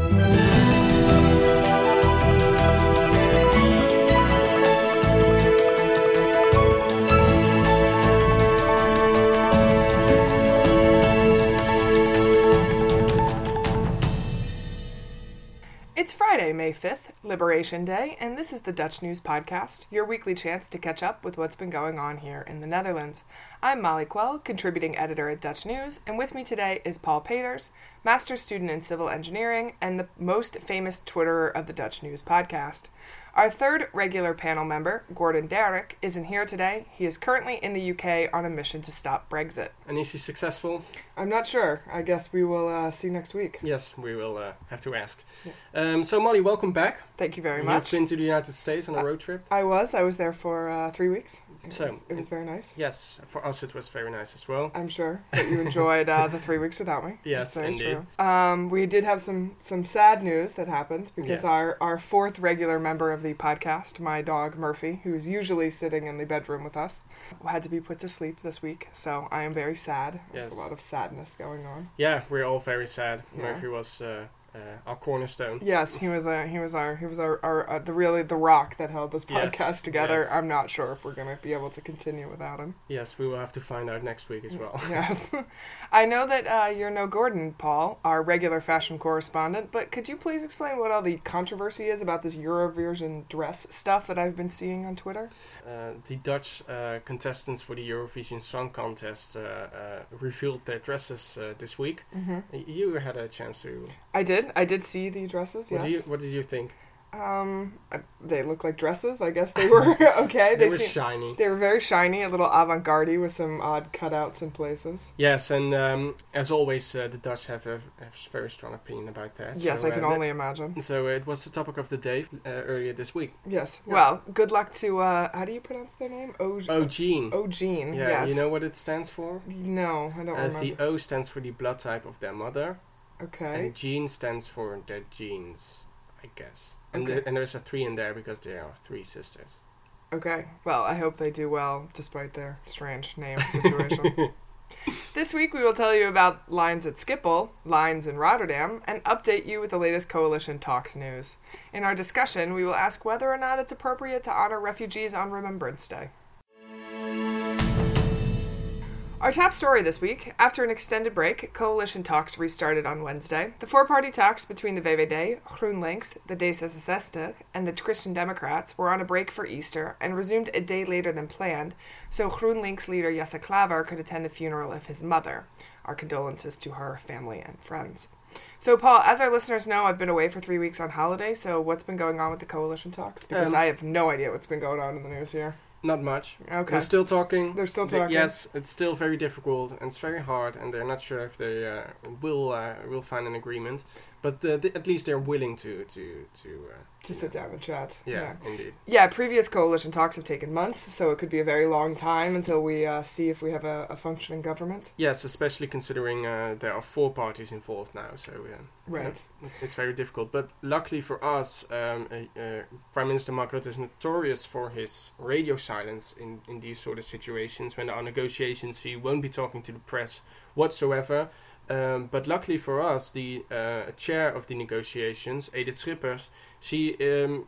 It's May 5th, Liberation Day, and this is the Dutch News Podcast, your weekly chance to catch up with what's been going on here in the Netherlands. I'm Molly Quell, contributing editor at Dutch News, and with me today is Paul Peters, master's student in civil engineering and the most famous Twitterer of the Dutch News Podcast. Our third regular panel member, Gordon Darroch, isn't here today. He is currently in the UK on a mission to stop Brexit. And is he successful? I'm not sure. I guess we will uh, see next week. Yes, we will uh, have to ask. Um, so, Molly, welcome back. Thank you very much. You've been to the United States on a road trip. I was. I was there for uh, three weeks. It, So, was, it was very nice. Yes, for us it was very nice as well. I'm sure that you enjoyed uh, the three weeks without me. Yes, indeed. Um, we did have some some sad news that happened because Yes. our our fourth regular member of the podcast, my dog Murphy, who's usually sitting in the bedroom with us, had to be put to sleep this week. So I am very sad. There's Yes. a lot of sadness going on. Yeah, we're all very sad. Yeah. Murphy was uh, our cornerstone. Yes, he was a he was our he was our, our uh, the really the rock that held this Yes, podcast together. yes. I'm not sure if we're gonna be able to continue without him. Yes, we will have to find out next week as well. Yes. I know that uh, you're no Gordon, Paul, our regular fashion correspondent, but could you please explain what all the controversy is about this Eurovision dress stuff that I've been seeing on Twitter? Uh, the Dutch uh, contestants for the Eurovision Song Contest uh, revealed their dresses uh, this week. Mm-hmm. You had a chance to. I did. I did see the dresses, What, yes. you, what did you think? Um, they look like dresses. I guess they were okay. They They, were shiny. they were very shiny, a little avant-garde with some odd cutouts in places. Yes, and um, as always, uh, the Dutch have a, have a very strong opinion about that. yes, So, I can uh, only imagine. So it was the topic of the day uh, earlier this week. Yes. Yeah. Well, good luck to uh, how do you pronounce their name? O. Oh, Gene. O. Jean. yeah, yes. you know what it stands for? No, I don't Uh, remember. the O stands for the blood type of their mother, okay. and Gene stands for their genes, I guess. And, Okay. the, and there's a three in there because they are three sisters. Okay. Well, I hope they do well despite their strange name situation. this week we will tell you about lines at Schiphol, lines in Rotterdam, and update you with the latest coalition talks news. In our discussion, we will ask whether or not it's appropriate to honor refugees on Remembrance Day. Our top story this week after an extended break, coalition talks restarted on Wednesday. The four party talks between the VVD, GroenLinks, the D66, and the Christian Democrats were on a break for Easter and resumed a day later than planned, so GroenLinks leader Jesse Klaver could attend the funeral of his mother. Our condolences to her family and friends. So, Paul, as our listeners know, I've been away for three weeks on holiday, so what's been going on with the coalition talks? Because Um, I have no idea what's been going on in the news here. Not much. Okay. They're still talking. They're still They- talking. yes, it's still very difficult and it's very hard, and they're not sure if they uh, will uh, will find an agreement. But uh, th- at least they're willing to to to. Uh, To sit down and chat. yeah, indeed. Yeah, previous coalition talks have taken months, so it could be a very long time until we uh, see if we have a, a functioning government. Yes, especially considering uh, there are four parties involved now, so uh, Right. it's very difficult. But luckily for us, um, uh, uh, Prime Minister Rutte is notorious for his radio silence in, in these sort of situations. When there are negotiations, he won't be talking to the press whatsoever. Um, but luckily for us, the uh, chair of the negotiations, Edith Schippers, she um,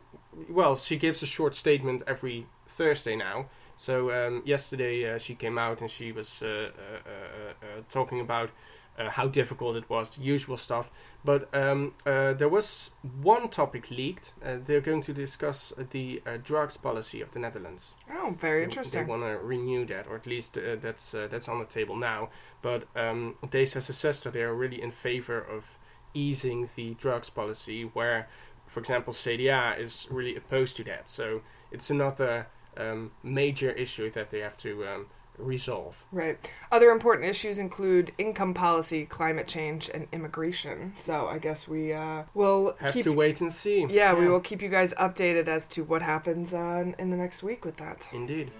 well, she gives a short statement every Thursday now. So um, yesterday uh, she came out and she was uh, uh, uh, uh, talking about uh, how difficult it was, the usual stuff. But um, uh, there was one topic leaked. Uh, they're going to discuss the uh, drugs policy of the Netherlands. Oh, very They- interesting. They want to renew that, or at least uh, that's uh, that's on the table now. But um, D66, they are really in favor of easing the drugs policy, where, for example, CDA is really opposed to that. So it's another um, major issue that they have to um, resolve. Right. Other important issues include income policy, climate change, and immigration. So I guess we uh, will Have keep. to wait and see. yeah, we will keep you guys updated as to what happens uh, in the next week with that. Indeed.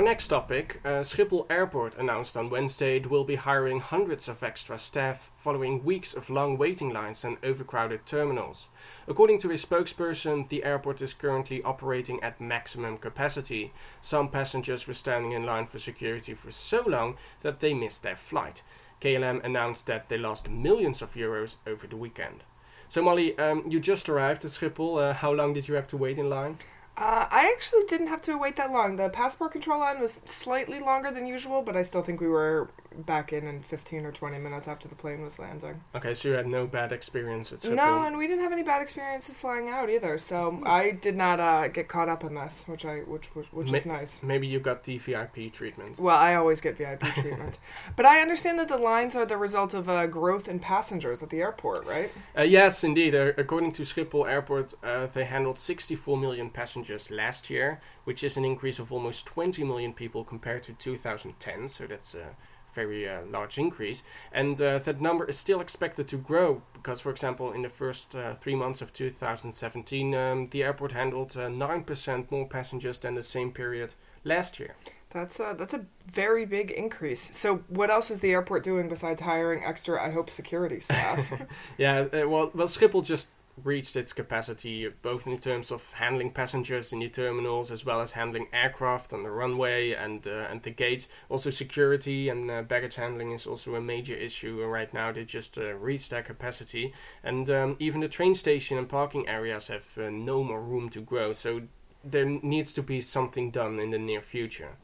Our next topic uh, Schiphol Airport announced on Wednesday it will be hiring hundreds of extra staff following weeks of long waiting lines and overcrowded terminals. According to a spokesperson, the airport is currently operating at maximum capacity. Some passengers were standing in line for security for so long that they missed their flight. KLM announced that they lost millions of euros over the weekend. So, Molly, um, you just arrived at Schiphol. Uh, how long did you have to wait in line? Uh, I actually didn't have to wait that long. The passport control line was slightly longer than usual, but I still think we were back in in 15 or 20 minutes after the plane was landing. Okay, so you had no bad experience at Schiphol? No, and we didn't have any bad experiences flying out either. So I did not uh, get caught up in this, which I which which, which Ma- is nice. Maybe you got the VIP treatment. Well, I always get VIP treatment, but I understand that the lines are the result of uh, growth in passengers at the airport, right? Uh, yes, indeed. Uh, according to Schiphol Airport, uh, they handled 64 million passengers last year, which is an increase of almost 20 million people compared to 2010. So that's a very uh, large increase. And uh, that number is still expected to grow because, for example, in the first uh, three months of 2017, um, the airport handled 9% more passengers than the same period last year. That's a that's a very big increase. So, what else is the airport doing besides hiring extra? I hope security staff. yeah, uh, well, well, Schiphol just reached its capacity, both in terms of handling passengers in the terminals as well as handling aircraft on the runway and uh, and the gates. Also, security and uh, baggage handling is also a major issue right now. They just uh, reached their capacity, and um, even the train station and parking areas have uh, no more room to grow. So. There needs to be something done in the near future.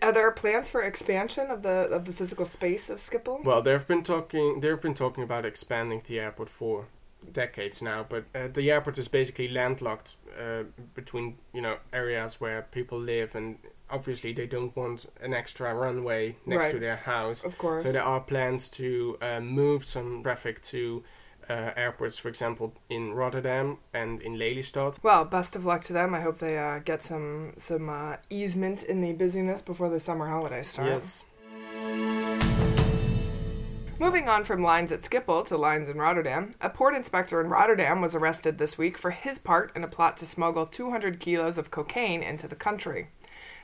Are there plans for expansion of the of the physical space of Schiphol? Well, they've been talking. They've been talking about expanding the airport for decades now, but uh, the airport is basically landlocked uh, between you know areas where people live, and obviously they don't want an extra runway next to their house. of course. So there are plans to uh, move some traffic to uh, airports, for example, in Rotterdam and in Lelystad. well, best of luck to them. I hope they uh, get some some uh, easement in the busyness before the summer holidays start. Yes. Moving on from lines at Schiphol to lines in Rotterdam, a port inspector in Rotterdam was arrested this week for his part in a plot to smuggle 200 kilos of cocaine into the country.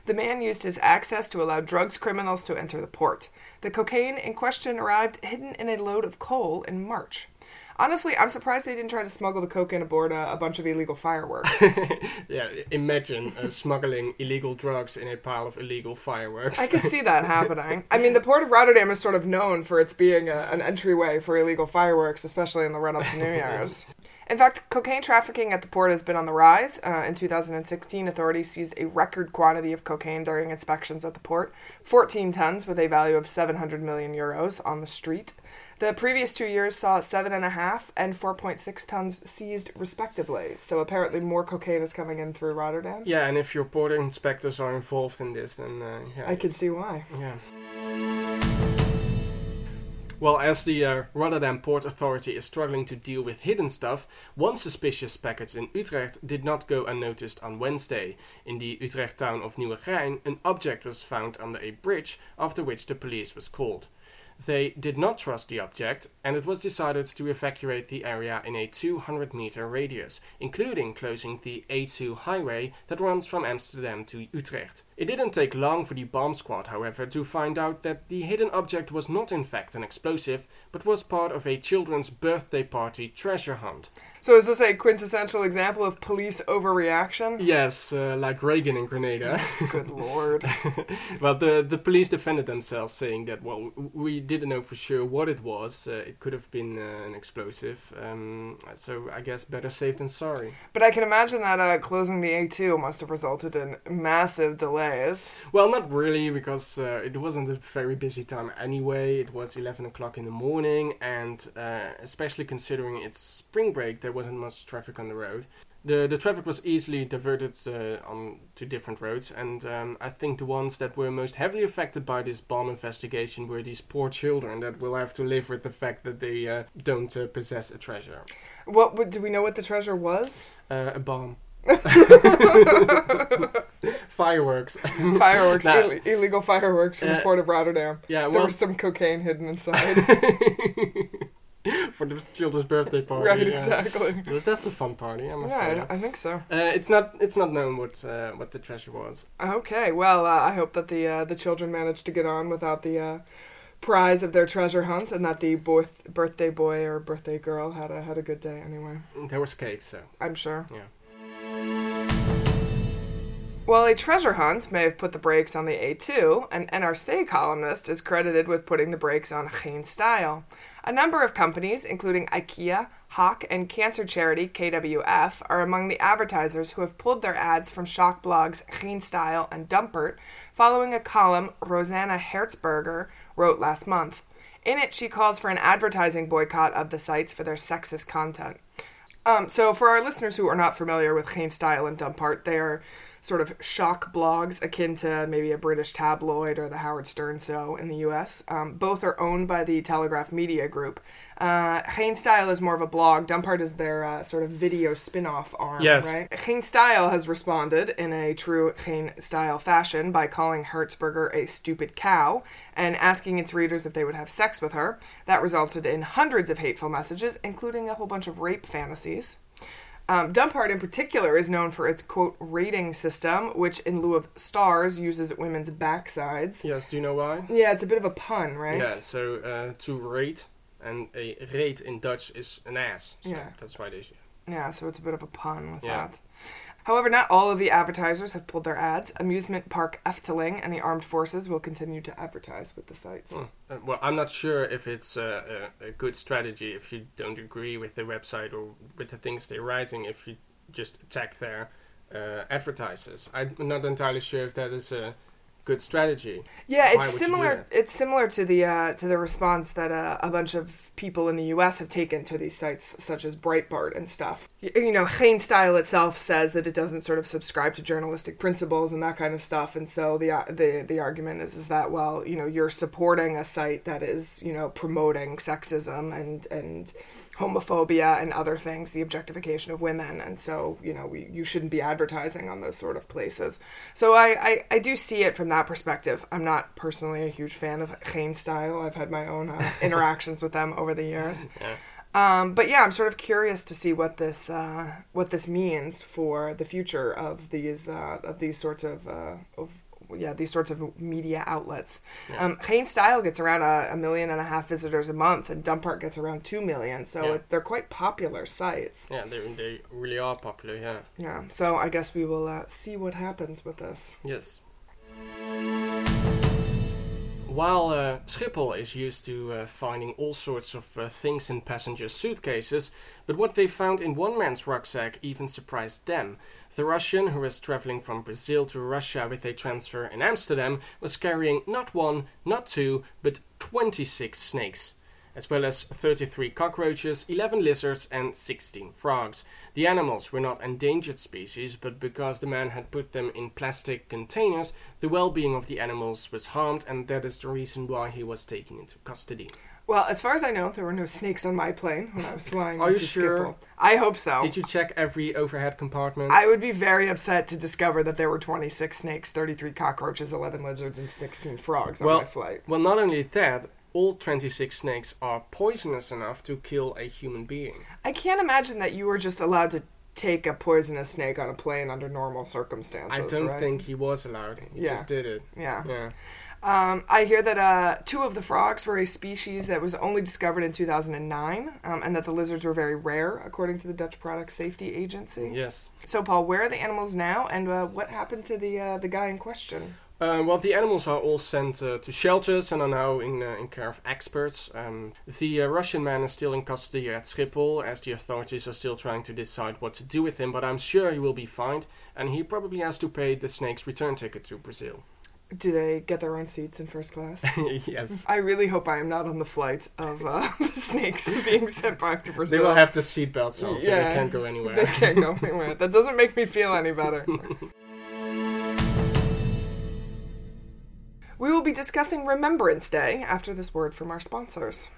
The man used his access to allow drugs criminals to enter the port. The cocaine in question arrived hidden in a load of coal in March. Honestly, I'm surprised they didn't try to smuggle the coke in aboard a, a bunch of illegal fireworks. yeah, imagine uh, smuggling illegal drugs in a pile of illegal fireworks. I could see that happening. I mean, the port of Rotterdam is sort of known for its being a, an entryway for illegal fireworks, especially in the run up to New Year's. In fact, cocaine trafficking at the port has been on the rise. Uh, in 2016, authorities seized a record quantity of cocaine during inspections at the port 14 tons with a value of 700 million euros on the street. The previous two years saw 7.5 and 4.6 tons seized, respectively. So apparently, more cocaine is coming in through Rotterdam. Yeah, and if your port inspectors are involved in this, then uh, yeah, I can see why. yeah. Well, as the uh, Rotterdam Port Authority is struggling to deal with hidden stuff, one suspicious package in Utrecht did not go unnoticed on Wednesday. In the Utrecht town of Nieuwegein, an object was found under a bridge, after which the police was called. They did not trust the object, and it was decided to evacuate the area in a 200 meter radius, including closing the A2 highway that runs from Amsterdam to Utrecht. It didn't take long for the bomb squad, however, to find out that the hidden object was not in fact an explosive, but was part of a children's birthday party treasure hunt. So is this a quintessential example of police overreaction? Yes, uh, like Reagan in Grenada. Good lord. well, the the police defended themselves, saying that well, we didn't know for sure what it was. Uh, it could have been uh, an explosive. Um, so I guess better safe than sorry. But I can imagine that uh, closing the A2 must have resulted in massive delays. Well, not really, because uh, it wasn't a very busy time anyway. It was 11 o'clock in the morning, and uh, especially considering it's spring break, there wasn't much traffic on the road. The, the traffic was easily diverted uh, on to different roads, and um, I think the ones that were most heavily affected by this bomb investigation were these poor children that will have to live with the fact that they uh, don't uh, possess a treasure. What would, do we know what the treasure was? Uh, a bomb. Fireworks. Fireworks, Nah. Ill- illegal fireworks from the Uh, port of Rotterdam. yeah, There well, was some cocaine hidden inside. for the children's birthday party. right, yeah. exactly. But that's a fun party, I must say. Yeah, I, I think so. Uh, it's not. It's not known what uh, what the treasure was. Okay, well, uh, I hope that the uh, the children managed to get on without the uh, prize of their treasure hunt, and that the boy- birthday boy or birthday girl had a had a good day anyway. There was cake, so I'm sure. Yeah. While a treasure hunt may have put the brakes on the A2, an NRC columnist is credited with putting the brakes on GeenStijl. A number of companies, including IKEA, Hawk, and cancer charity KWF, are among the advertisers who have pulled their ads from shock blogs GeenStijl and Dumpert following a column Rosanne Hertzberger wrote last month. In it, she calls for an advertising boycott of the sites for their sexist content. Um, so, for our listeners who are not familiar with GeenStijl and Dumpert, they are sort of shock blogs akin to maybe a British tabloid or the Howard Stern show in the US. Um, both are owned by the Telegraph Media Group. Uh, GeenStijl is more of a blog. Dumpert is their uh, sort of video spin off arm, Yes. right? GeenStijl has responded in a true GeenStijl fashion by calling Hertzberger a stupid cow and asking its readers if they would have sex with her. That resulted in hundreds of hateful messages, including a whole bunch of rape fantasies. Um, Dumpert, in particular, is known for its quote rating system, which in lieu of stars uses women's backsides. Yes, do you know why? Yeah, it's a bit of a pun, right? Yeah, so uh, to rate, and a rate in Dutch is an ass. So Yeah. that's why they. Yeah, so it's a bit of a pun with Yeah. that. However, not all of the advertisers have pulled their ads. Amusement Park Efteling and the Armed Forces will continue to advertise with the sites. Hmm. Uh, well, I'm not sure if it's uh, a, a good strategy if you don't agree with the website or with the things they're writing. If you just attack their uh, advertisers, I'm not entirely sure if that is a good strategy. Yeah, Why it's you similar. It's similar to the uh, to the response that uh, a bunch of people in the U.S. have taken to these sites, such as Breitbart and stuff. Y- You know, GeenStijl itself says that it doesn't sort of subscribe to journalistic principles and that kind of stuff, and so the uh, the the argument is is that well, you know, you're supporting a site that is you know promoting sexism and and homophobia and other things, the objectification of women, and so you know we, you shouldn't be advertising on those sort of places. So I, I, I do see it from that perspective. I'm not personally a huge fan of GeenStijl. I've had my own uh, interactions with them over the years. Yeah. Um, but yeah, I'm sort of curious to see what this uh, what this means for the future of these uh, of these sorts of, uh, of yeah these sorts of media outlets. Yeah. Um, GeenStijl gets around a, a million and a half visitors a month, and Dumpert gets around two million. So Yeah. it, they're quite popular sites. Yeah, they they really are popular. Yeah. Yeah. So I guess we will uh, see what happens with this. Yes. While uh, Schiphol is used to uh, finding all sorts of uh, things in passengers' suitcases, but what they found in one man's rucksack even surprised them. The Russian, who was traveling from Brazil to Russia with a transfer in Amsterdam, was carrying not one, not two, but 26 snakes, as well as 33 cockroaches, 11 lizards, and 16 frogs. The animals were not endangered species, but because the man had put them in plastic containers, the well being of the animals was harmed, and that is the reason why he was taken into custody. Well, as far as I know, there were no snakes on my plane when I was flying Are you sure? Schiphol. I hope so. Did you check every overhead compartment? I would be very upset to discover that there were 26 snakes, 33 cockroaches, 11 lizards, and 16 frogs on Well- my flight. well, not only that, all 26 snakes are poisonous enough to kill a human being. I can't imagine that you were just allowed to take a poisonous snake on a plane under normal circumstances. I don't right? think he was allowed. He Yeah. just did it. Yeah. Yeah. Um, I hear that uh, two of the frogs were a species that was only discovered in 2009, um, and that the lizards were very rare, according to the Dutch Product Safety Agency. Yes. So, Paul, where are the animals now, and uh, what happened to the uh, the guy in question? Uh, well, the animals are all sent uh, to shelters and are now in, uh, in care of experts. Um, the uh, Russian man is still in custody at Schiphol, as the authorities are still trying to decide what to do with him. But I'm sure he will be fined, and he probably has to pay the snake's return ticket to Brazil. Do they get their own seats in first class? yes, I really hope I am not on the flight of uh, the snakes being sent back to Brazil. they will have the seatbelts on, so Yeah. they can't go anywhere. They can't go anywhere. That doesn't make me feel any better. We will be discussing Remembrance Day after this word from our sponsors.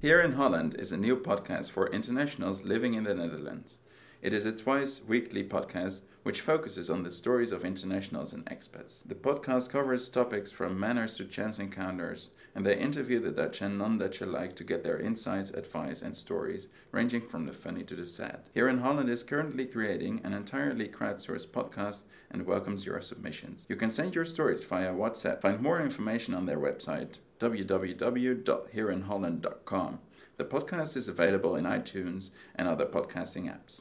Here in Holland is a new podcast for internationals living in the Netherlands. It is a twice weekly podcast which focuses on the stories of internationals and expats. The podcast covers topics from manners to chance encounters, and they interview the Dutch and non Dutch alike to get their insights, advice, and stories, ranging from the funny to the sad. Here in Holland is currently creating an entirely crowdsourced podcast and welcomes your submissions. You can send your stories via WhatsApp. Find more information on their website www.hereinholland.com. The podcast is available in iTunes and other podcasting apps.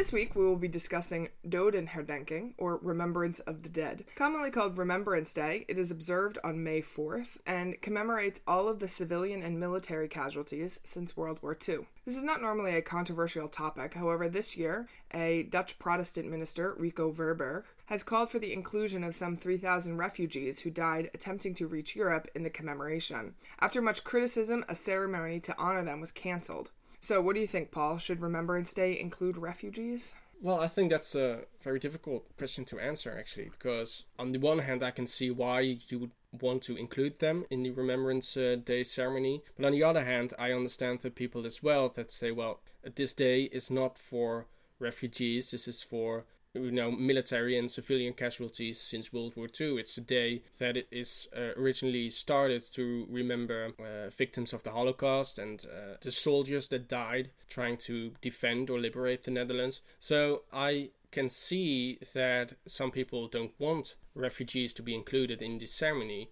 This week we will be discussing Dodenherdenking, or Remembrance of the Dead. Commonly called Remembrance Day, it is observed on May 4th and commemorates all of the civilian and military casualties since World War II. This is not normally a controversial topic, however, this year, a Dutch Protestant minister, Rikko Voorberg, has called for the inclusion of some 3,000 refugees who died attempting to reach Europe in the commemoration. After much criticism, a ceremony to honor them was cancelled. So, what do you think, Paul? Should Remembrance Day include refugees? Well, I think that's a very difficult question to answer, actually, because on the one hand, I can see why you would want to include them in the Remembrance uh, Day ceremony. But on the other hand, I understand the people as well that say, well, this day is not for refugees, this is for you know military and civilian casualties since World War II. It's a day that it is uh, originally started to remember uh, victims of the Holocaust and uh, the soldiers that died trying to defend or liberate the Netherlands. So I can see that some people don't want refugees to be included in this ceremony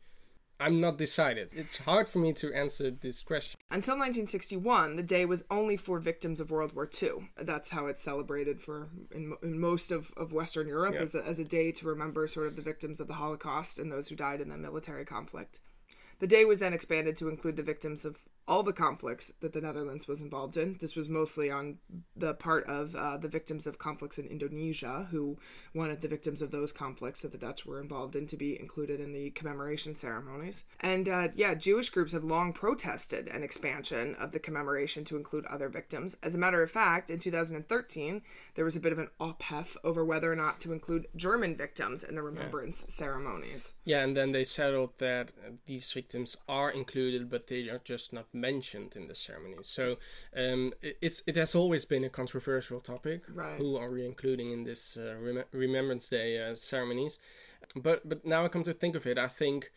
I'm not decided. It's hard for me to answer this question. Until 1961, the day was only for victims of World War II. That's how it's celebrated for in, in most of, of Western Europe yeah. as, a, as a day to remember sort of the victims of the Holocaust and those who died in the military conflict. The day was then expanded to include the victims of all the conflicts that the Netherlands was involved in. This was mostly on the part of uh, the victims of conflicts in Indonesia, who wanted the victims of those conflicts that the Dutch were involved in to be included in the commemoration ceremonies. And uh, yeah, Jewish groups have long protested an expansion of the commemoration to include other victims. As a matter of fact, in 2013, there was a bit of an ophef over whether or not to include German victims in the remembrance yeah. ceremonies. Yeah, and then they settled that these victims are included, but they are just not mentioned in the ceremony. So um, it's it has always been a controversial topic. Right. Who are we including in this uh, Rem- Remembrance Day uh, ceremonies? But but now I come to think of it, I think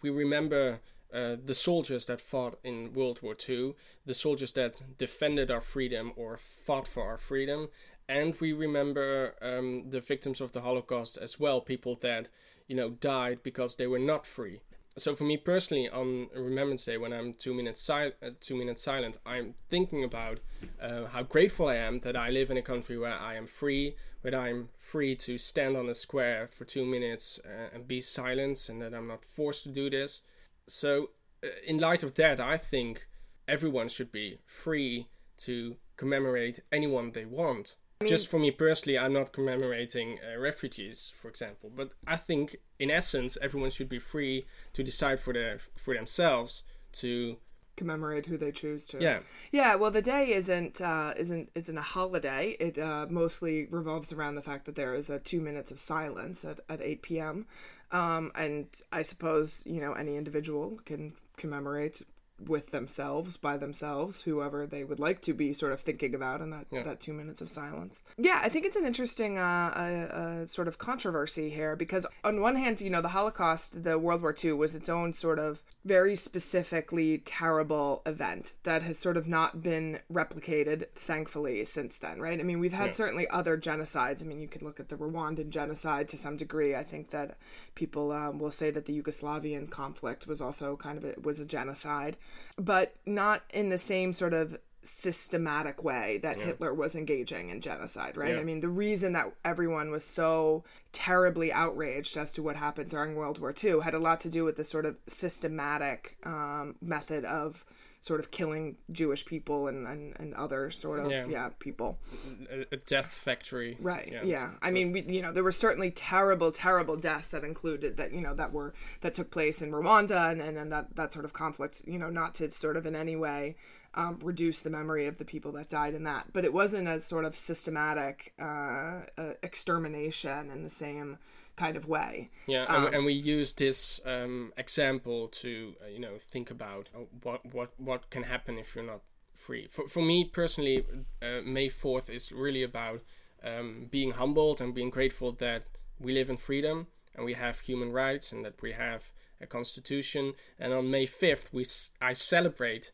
we remember. Uh, the soldiers that fought in World War II, the soldiers that defended our freedom or fought for our freedom, and we remember um, the victims of the Holocaust as well, people that you know died because they were not free so for me personally on remembrance day when i'm two minutes sil- uh, two minutes silent i'm thinking about uh, how grateful i am that i live in a country where i am free where i'm free to stand on a square for two minutes uh, and be silent and that i'm not forced to do this. So uh, in light of that i think everyone should be free to commemorate anyone they want mean, just for me personally, I'm not commemorating uh, refugees, for example. But I think, in essence, everyone should be free to decide for their for themselves to commemorate who they choose to. Yeah, yeah. Well, the day isn't uh, isn't isn't a holiday. It uh, mostly revolves around the fact that there is a two minutes of silence at at eight p.m. Um, and I suppose you know any individual can commemorate with themselves by themselves whoever they would like to be sort of thinking about in that yeah. that two minutes of silence yeah i think it's an interesting uh, uh, uh, sort of controversy here because on one hand you know the holocaust the world war ii was its own sort of very specifically terrible event that has sort of not been replicated thankfully since then right? I mean we've had certainly other genocides. I mean you could look at the rwandan genocide to some degree. I think that people um, will say that the yugoslavian conflict was also kind of a, was a genocide but not in the same sort of systematic way that yeah. Hitler was engaging in genocide, right? Yeah. I mean, the reason that everyone was so terribly outraged as to what happened during World War II had a lot to do with the sort of systematic um, method of sort of killing Jewish people and, and, and other sort of yeah, yeah people. A, death factory. Right. Yeah. yeah. I mean, we, you know, there were certainly terrible, terrible deaths that included that you know that were that took place in Rwanda and and, and that that sort of conflict. You know, not to sort of in any way um, reduce the memory of the people that died in that, but it wasn't as sort of systematic uh, uh, extermination in the same kind of way. Yeah, um, and, and, we use this um, example to uh, you know think about uh, what what what can happen if you're not free. For for me personally, uh, May Fourth is really about um, being humbled and being grateful that we live in freedom and we have human rights and that we have a constitution. And on May fifth, we I celebrate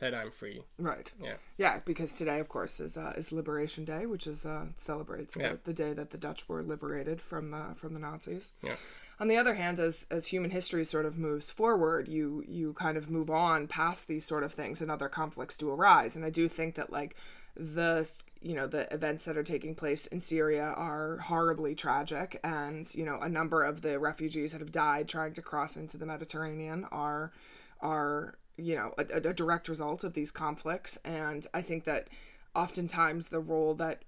that I'm free. Right. Yeah. Yeah, because today, of course, is uh, is Liberation Day, which is uh, celebrates yeah. the, the, day that the Dutch were liberated from the from the Nazis. Yeah. On the other hand, as as human history sort of moves forward, you you kind of move on past these sort of things, and other conflicts do arise. And I do think that like the you know the events that are taking place in Syria are horribly tragic, and you know a number of the refugees that have died trying to cross into the Mediterranean are are you know a, a direct result of these conflicts, and I think that oftentimes the role that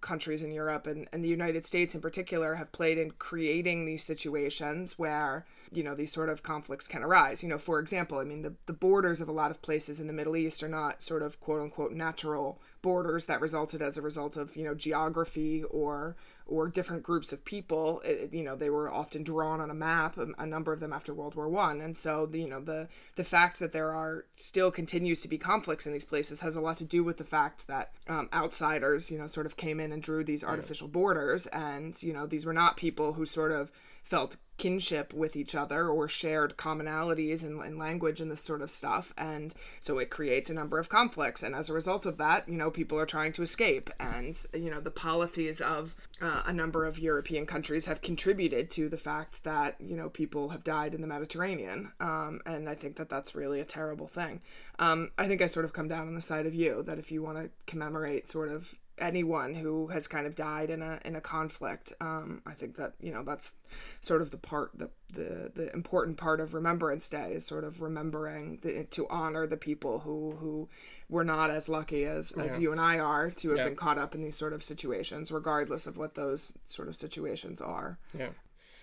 countries in Europe and, and the United States in particular have played in creating these situations where, you know, these sort of conflicts can arise. You know, for example, I mean, the, the borders of a lot of places in the Middle East are not sort of quote unquote natural borders that resulted as a result of, you know, geography or or different groups of people. It, you know, they were often drawn on a map, a, a number of them after World War One, and so the, you know the the fact that there are still continues to be conflicts in these places has a lot to do with the fact that um, outsiders, you know, sort of came in and drew these artificial borders, and you know these were not people who sort of felt kinship with each other or shared commonalities in, in language and this sort of stuff. And so it creates a number of conflicts. And as a result of that, you know, people are trying to escape. And, you know, the policies of uh, a number of European countries have contributed to the fact that, you know, people have died in the Mediterranean. Um, and I think that that's really a terrible thing. Um, I think I sort of come down on the side of you that if you want to commemorate sort of anyone who has kind of died in a in a conflict. Um, I think that you know that's sort of the part the the the important part of Remembrance Day is sort of remembering the, to honor the people who who were not as lucky as as yeah. you and I are to have yeah. been caught up in these sort of situations, regardless of what those sort of situations are. Yeah,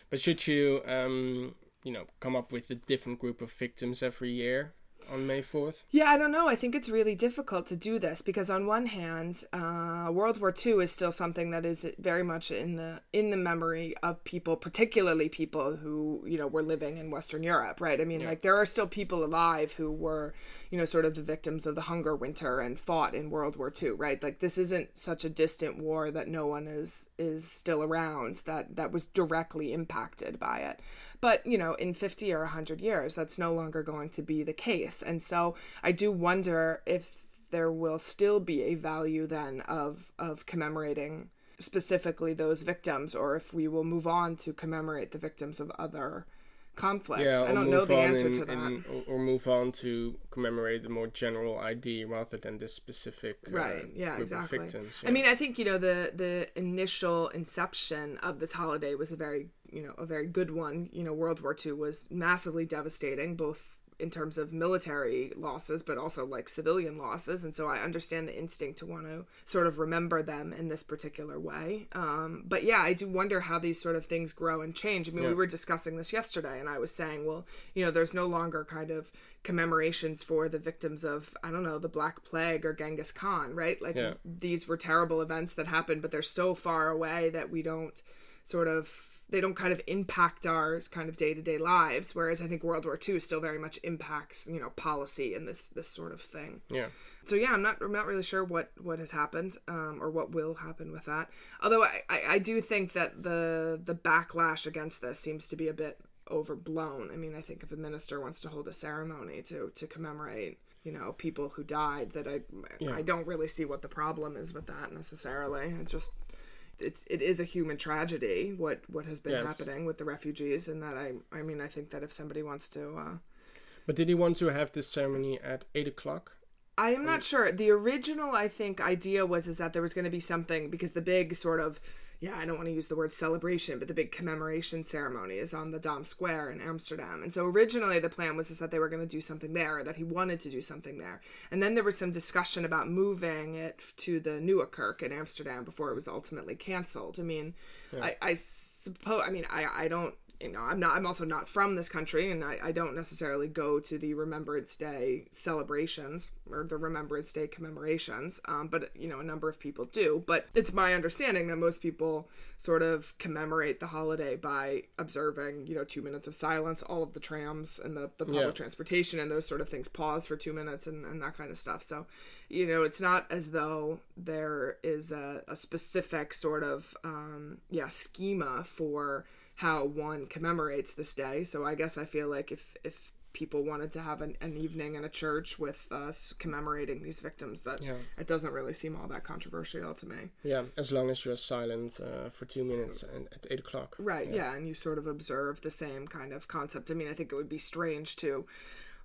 but should you um you know come up with a different group of victims every year? On May 4th? Yeah, I don't know. I think it's really difficult to do this because on one hand, uh, World War II is still something that is very much in the in the memory of people, particularly people who you know were living in Western Europe, right? I mean, yeah. like there are still people alive who were you know sort of the victims of the hunger winter and fought in World War II, right? Like this isn't such a distant war that no one is is still around that that was directly impacted by it. But, you know, in 50 or 100 years, that's no longer going to be the case. And so I do wonder if there will still be a value then of of commemorating specifically those victims or if we will move on to commemorate the victims of other conflicts. Yeah, I don't know the answer in, to that. In, or move on to commemorate the more general ID rather than this specific uh, right. Yeah, exactly. Victims, yeah. I mean, I think you know the the initial inception of this holiday was a very you know a very good one. You know, World War II was massively devastating, both in terms of military losses, but also like civilian losses. And so I understand the instinct to want to sort of remember them in this particular way. Um, but yeah, I do wonder how these sort of things grow and change. I mean, yeah. we were discussing this yesterday, and I was saying, well, you know, there's no longer kind of commemorations for the victims of, I don't know, the Black Plague or Genghis Khan, right? Like yeah. these were terrible events that happened, but they're so far away that we don't sort of they don't kind of impact our kind of day-to-day lives whereas i think world war ii still very much impacts you know policy and this this sort of thing. Yeah. So yeah i'm not i'm not really sure what what has happened um, or what will happen with that. Although I, I i do think that the the backlash against this seems to be a bit overblown. I mean i think if a minister wants to hold a ceremony to to commemorate you know people who died that i yeah. i don't really see what the problem is with that necessarily. It just it's it is a human tragedy what what has been yes. happening with the refugees and that I I mean I think that if somebody wants to uh, but did he want to have this ceremony at eight o'clock I am not sure the original I think idea was is that there was going to be something because the big sort of yeah, I don't want to use the word celebration, but the big commemoration ceremony is on the Dam Square in Amsterdam. And so originally the plan was is that they were going to do something there, that he wanted to do something there. And then there was some discussion about moving it to the Nieuwe Kerk in Amsterdam before it was ultimately canceled. I mean, yeah. I, I suppose, I mean, I, I don't you know, I'm not. I'm also not from this country, and I, I don't necessarily go to the Remembrance Day celebrations or the Remembrance Day commemorations. Um, but you know, a number of people do. But it's my understanding that most people sort of commemorate the holiday by observing, you know, two minutes of silence. All of the trams and the, the public yeah. transportation and those sort of things pause for two minutes and, and that kind of stuff. So, you know, it's not as though there is a, a specific sort of um, yeah schema for how one commemorates this day. So I guess I feel like if if people wanted to have an, an evening in a church with us commemorating these victims, that yeah. it doesn't really seem all that controversial to me. Yeah, as long as you're silent uh, for two minutes and at eight o'clock. Right. Yeah. yeah, and you sort of observe the same kind of concept. I mean, I think it would be strange to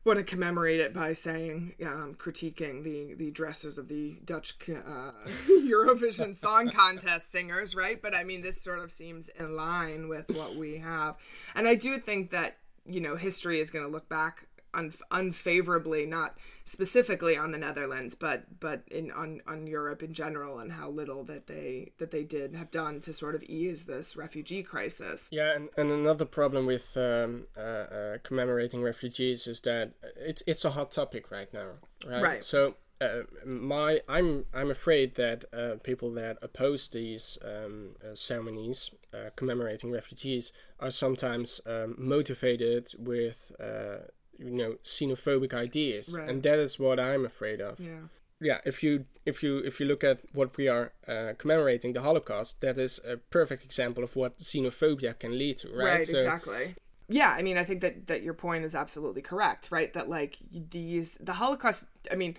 want to commemorate it by saying, um, critiquing the the dresses of the Dutch uh, Eurovision Song Contest singers, right? But I mean, this sort of seems in line with what we have, and I do think that you know history is going to look back un- unfavorably, not specifically on the Netherlands, but but in on, on Europe in general, and how little that they that they did have done to sort of ease this refugee crisis. Yeah, and, and another problem with um, uh, uh, commemorating refugees is that it's it's a hot topic right now, right? Right. So. Uh, my I'm I'm afraid that uh, people that oppose these um, uh, ceremonies uh, commemorating refugees are sometimes um, motivated with uh, you know xenophobic ideas Right. and that is what i'm afraid of Yeah. yeah if you if you if you look at what we are uh, commemorating the holocaust that is a perfect example of what xenophobia can lead to right, right, exactly yeah i mean i think that that your point is absolutely correct right that like these the holocaust i mean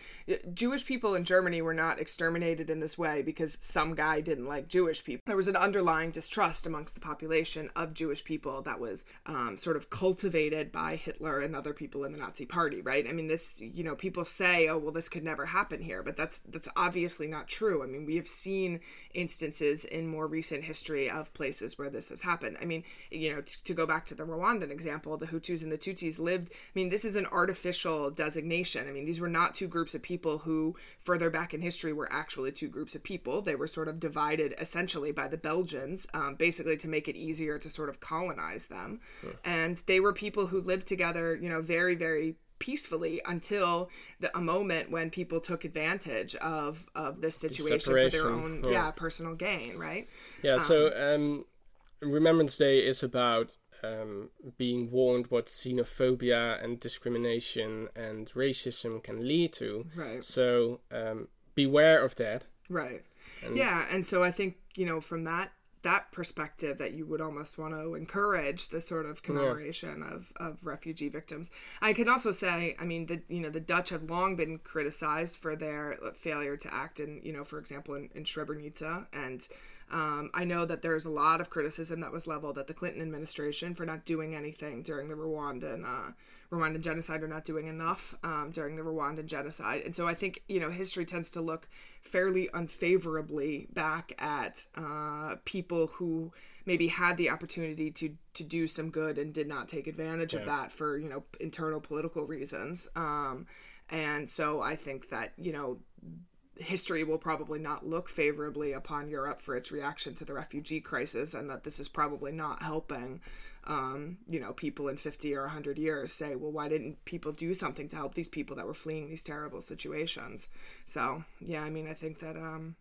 jewish people in germany were not exterminated in this way because some guy didn't like jewish people. There was an underlying distrust amongst the population of jewish people that was um, sort of cultivated by hitler and other people in the nazi party right? I mean this you know people say oh well this could never happen here but that's that's obviously not true. I mean we have seen instances in more recent history of places where this has happened. I mean you know t- to go back to the rwandan example the hutus and the tutsis lived i mean this is an artificial designation. I mean these were not two groups of people who further back in history were actually two groups of people. They were sort of divided essentially by the belgians um, basically to make it easier to sort of colonize them. And they were people who lived together you know very very peacefully until the, a moment when people took advantage of of this situation for their own yeah. yeah personal gain right? Yeah so um remembrance day is about um, being warned what xenophobia and discrimination and racism can lead to Right. so um, beware of that Right. yeah, and so I think you know from that that perspective that you would almost want to encourage the sort of commemoration of, of refugee victims. I can also say, I mean, the you know the Dutch have long been criticized for their failure to act in you know, for example, in, in Srebrenica, and um, I know that there's a lot of criticism that was leveled at the Clinton administration for not doing anything during the Rwandan uh, Rwandan genocide or not doing enough um, during the Rwandan genocide. And so I think, you know, history tends to look fairly unfavorably back at uh, people who maybe had the opportunity to, to do some good and did not take advantage of that for, you know, internal political reasons. Um, and so I think that, you know, history will probably not look favorably upon Europe for its reaction to the refugee crisis, and that this is probably not helping. Um, you know, people in 50 or 100 years say, well, why didn't people do something to help these people that were fleeing these terrible situations? So, yeah, I mean, I think that, um,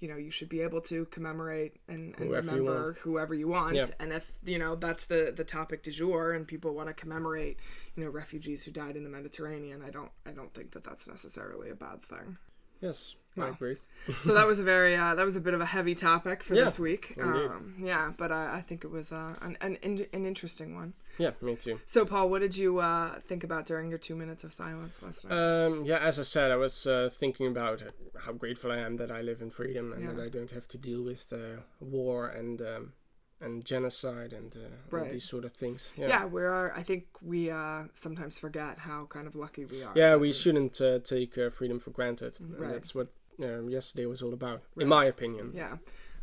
you know, you should be able to commemorate and, and Whoever you remember want. whoever you want. Yeah. And if, you know, that's the, the topic du jour and people want to commemorate, you know, refugees who died in the Mediterranean, I don't, I don't think that that's necessarily a bad thing. Yes i agree so that was a very uh, that was a bit of a heavy topic for Yeah, this week. Um, yeah, but uh, I think it was uh, an, an an an interesting one. yeah me too So, Paul, what did you uh, think about during your two minutes of silence last night? Um, yeah, as I said, I was uh, thinking about how grateful I am that I live in freedom and Yeah. that I don't have to deal with uh, war and um, and genocide and, uh, Right. these sort of things. Yeah, yeah, we are. I think we uh, sometimes forget how kind of lucky we are. Yeah, we shouldn't uh, take uh, freedom for granted. And Right. that's what um, yesterday was all about, in my opinion. Yeah.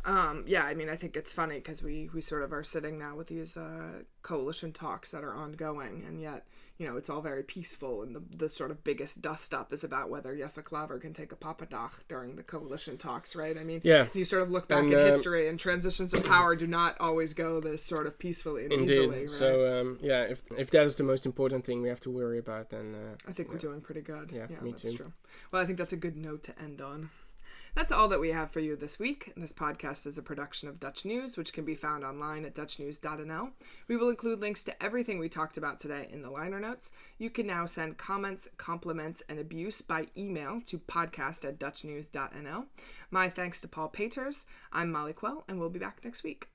Um, yeah, I mean, I think it's funny because we, we sort of are sitting now with these uh, coalition talks that are ongoing, and yet, you know, it's all very peaceful, and the, the sort of biggest dust up is about whether Jesse Klaver can take a papadag during the coalition talks, right? I mean, Yeah. you sort of look back And, in uh, history, and transitions of power do not always go this sort of peacefully and Indeed. easily, right? So um, yeah, if if that is the most important thing we have to worry about, then uh, I think we're doing pretty good. Yeah, yeah me that's too. true. Well, I think that's a good note to end on. That's all that we have for you this week. This podcast is a production of Dutch News, which can be found online at dutchnews.nl. We will include links to everything we talked about today in the liner notes. You can now send comments, compliments, and abuse by email to podcast at dutchnews.nl. My thanks to Paul Peters. I'm Molly Quell, and we'll be back next week.